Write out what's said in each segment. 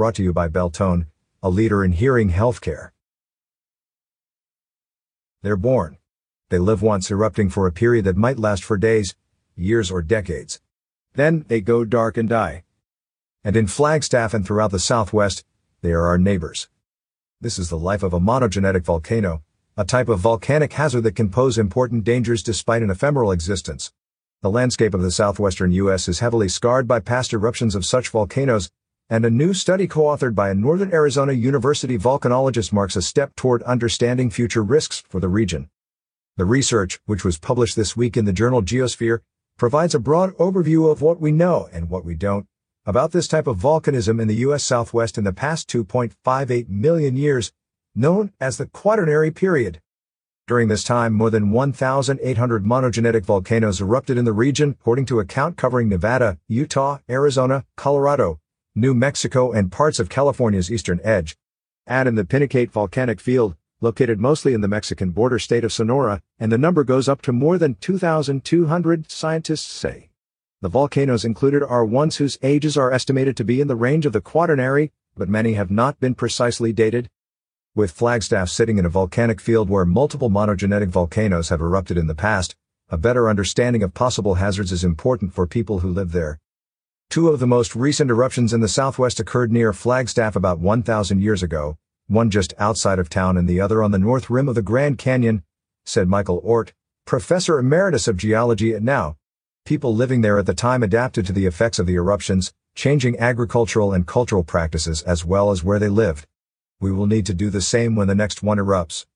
brought to you by Beltone, a leader in hearing healthcare. They're born. They live once erupting for a period that might last for days, years or decades. Then they go dark and die. And in Flagstaff and throughout the Southwest, they are our neighbors. This is the life of a monogenetic volcano, a type of volcanic hazard that can pose important dangers despite an ephemeral existence. The landscape of the southwestern U.S. is heavily scarred by past eruptions of such volcanoes, and a new study co-authored by a Northern Arizona University volcanologist marks a step toward understanding future risks for the region. The research, which was published this week in the journal Geosphere, provides a broad overview of what we know and what we don't about this type of volcanism in the U.S. Southwest in the past 2.58 million years, known as the Quaternary Period. During this time, more than 1,800 monogenetic volcanoes erupted in the region, according to a count covering Nevada, Utah, Arizona, Colorado, New Mexico, and parts of California's eastern edge. Add in the Pinacate volcanic field, located mostly in the Mexican border state of Sonora, and the number goes up to more than 2,200, scientists say. The volcanoes included are ones whose ages are estimated to be in the range of the Quaternary, but many have not been precisely dated. With Flagstaff sitting in a volcanic field where multiple monogenetic volcanoes have erupted in the past, a better understanding of possible hazards is important for people who live there. Two of the most recent eruptions in the southwest occurred near Flagstaff about 1,000 years ago, one just outside of town and the other on the north rim of the Grand Canyon, said Michael Ort, professor emeritus of geology at NAU. People living there at the time adapted to the effects of the eruptions, changing agricultural and cultural practices as well as where they lived. We will need to do the same when the next one erupts.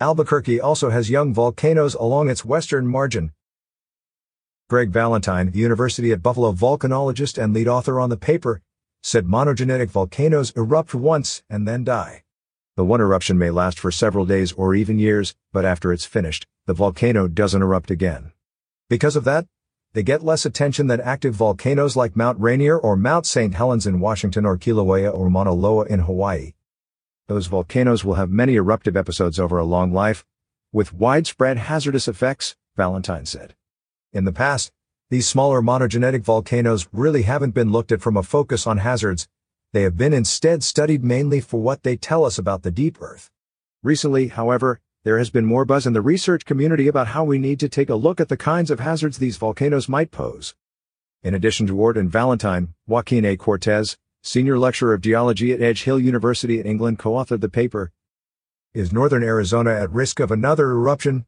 Albuquerque also has young volcanoes along its western margin. Greg Valentine, University at Buffalo volcanologist and lead author on the paper, said monogenetic volcanoes erupt once and then die. The one eruption may last for several days or even years, but after it's finished, the volcano doesn't erupt again. Because of that, they get less attention than active volcanoes like Mount Rainier or Mount St. Helens in Washington or Kilauea or Mauna Loa in Hawaii. Those volcanoes will have many eruptive episodes over a long life, with widespread hazardous effects, Valentine said. In the past, these smaller monogenetic volcanoes really haven't been looked at from a focus on hazards. They have been instead studied mainly for what they tell us about the deep Earth. Recently, however, there has been more buzz in the research community about how we need to take a look at the kinds of hazards these volcanoes might pose. In addition to Ort and Valentine, Joaquin A. Cortés, senior lecturer of geology at Edge Hill University in England, co-authored the paper. Is northern Arizona at risk of another eruption?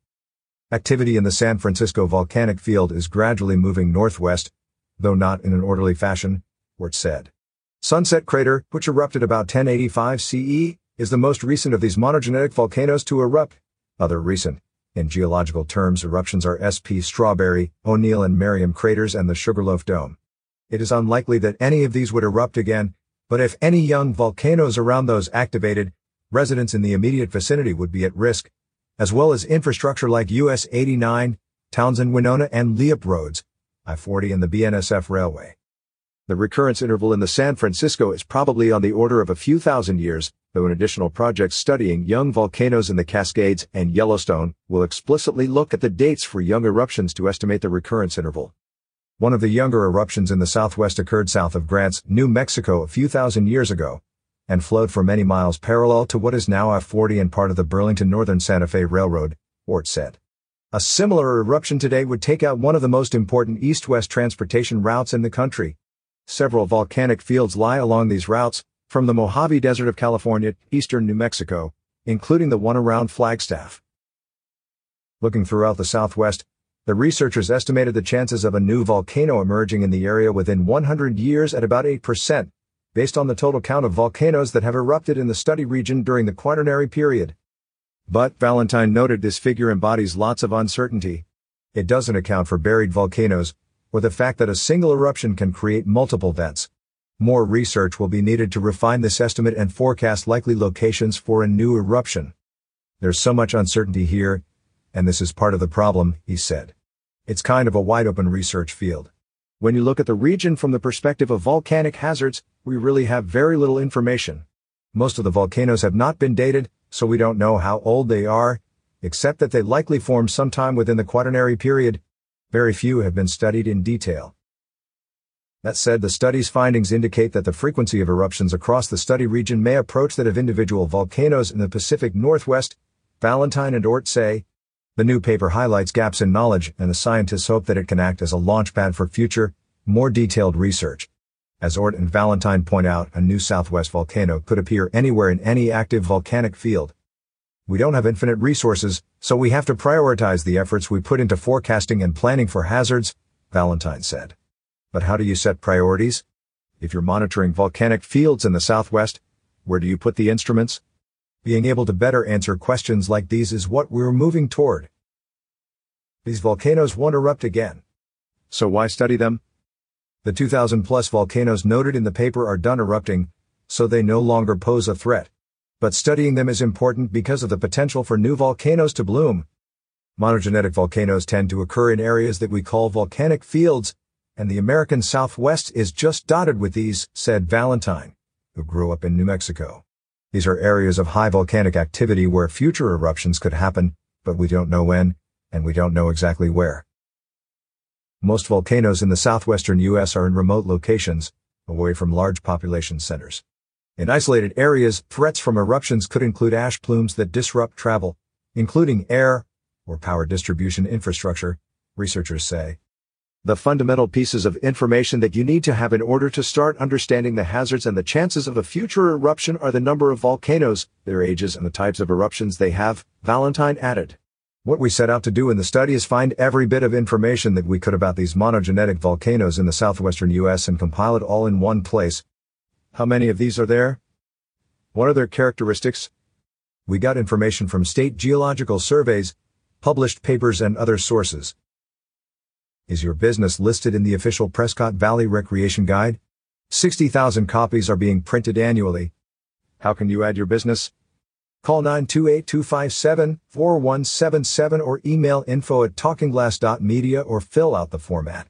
Activity in the San Francisco volcanic field is gradually moving northwest, though not in an orderly fashion, Ort said. Sunset Crater, which erupted about 1085 CE, is the most recent of these monogenetic volcanoes to erupt. Other recent, in geological terms, eruptions are SP Strawberry, O'Neill and Merriam craters and the Sugarloaf Dome. It is unlikely that any of these would erupt again, but if any young volcanoes around those activated, residents in the immediate vicinity would be at risk, as well as infrastructure like US 89, Townsend Winona and Leupp roads, I-40 and the BNSF Railway. The recurrence interval in the San Francisco is probably on the order of a few thousand years, though an additional project studying young volcanoes in the Cascades and Yellowstone will explicitly look at the dates for young eruptions to estimate the recurrence interval. One of the younger eruptions in the southwest occurred south of Grants, New Mexico a few thousand years ago, and flowed for many miles parallel to what is now I-40 and part of the Burlington Northern Santa Fe Railroad, Ort said. A similar eruption today would take out one of the most important east-west transportation routes in the country. Several volcanic fields lie along these routes, from the Mojave Desert of California, eastern New Mexico, including the one around Flagstaff. Looking throughout the southwest, the researchers estimated the chances of a new volcano emerging in the area within 100 years at about 8%, based on the total count of volcanoes that have erupted in the study region during the Quaternary period. But Valentine noted this figure embodies lots of uncertainty. It doesn't account for buried volcanoes, or the fact that a single eruption can create multiple vents. More research will be needed to refine this estimate and forecast likely locations for a new eruption. There's so much uncertainty here, and this is part of the problem, he said. It's kind of a wide open research field. When you look at the region from the perspective of volcanic hazards, we really have very little information. Most of the volcanoes have not been dated, so we don't know how old they are, except that they likely formed sometime within the Quaternary period. Very few have been studied in detail. That said, the study's findings indicate that the frequency of eruptions across the study region may approach that of individual volcanoes in the Pacific Northwest, Valentine and Ort say. The new paper highlights gaps in knowledge, and the scientists hope that it can act as a launchpad for future, more detailed research. As Ort and Valentine point out, a new southwest volcano could appear anywhere in any active volcanic field. We don't have infinite resources, so we have to prioritize the efforts we put into forecasting and planning for hazards, Valentine said. But how do you set priorities? If you're monitoring volcanic fields in the southwest, where do you put the instruments? Being able to better answer questions like these is what we're moving toward. These volcanoes won't erupt again. So why study them? The 2000 plus volcanoes noted in the paper are done erupting, so they no longer pose a threat. But studying them is important because of the potential for new volcanoes to bloom. Monogenetic volcanoes tend to occur in areas that we call volcanic fields, and the American Southwest is just dotted with these, said Valentine, who grew up in New Mexico. These are areas of high volcanic activity where future eruptions could happen, but we don't know when, and we don't know exactly where. Most volcanoes in the southwestern U.S. are in remote locations, away from large population centers. In isolated areas, threats from eruptions could include ash plumes that disrupt travel, including air or power distribution infrastructure, researchers say. The fundamental pieces of information that you need to have in order to start understanding the hazards and the chances of a future eruption are the number of volcanoes, their ages, and the types of eruptions they have, Valentine added. What we set out to do in the study is find every bit of information that we could about these monogenetic volcanoes in the southwestern U.S. and compile it all in one place. How many of these are there? What are their characteristics? We got information from state geological surveys, published papers, and other sources. Is your business listed in the official Prescott Valley Recreation Guide? 60,000 copies are being printed annually. How can you add your business? Call 928-257-4177 or email info at talkingglass.media or fill out the format.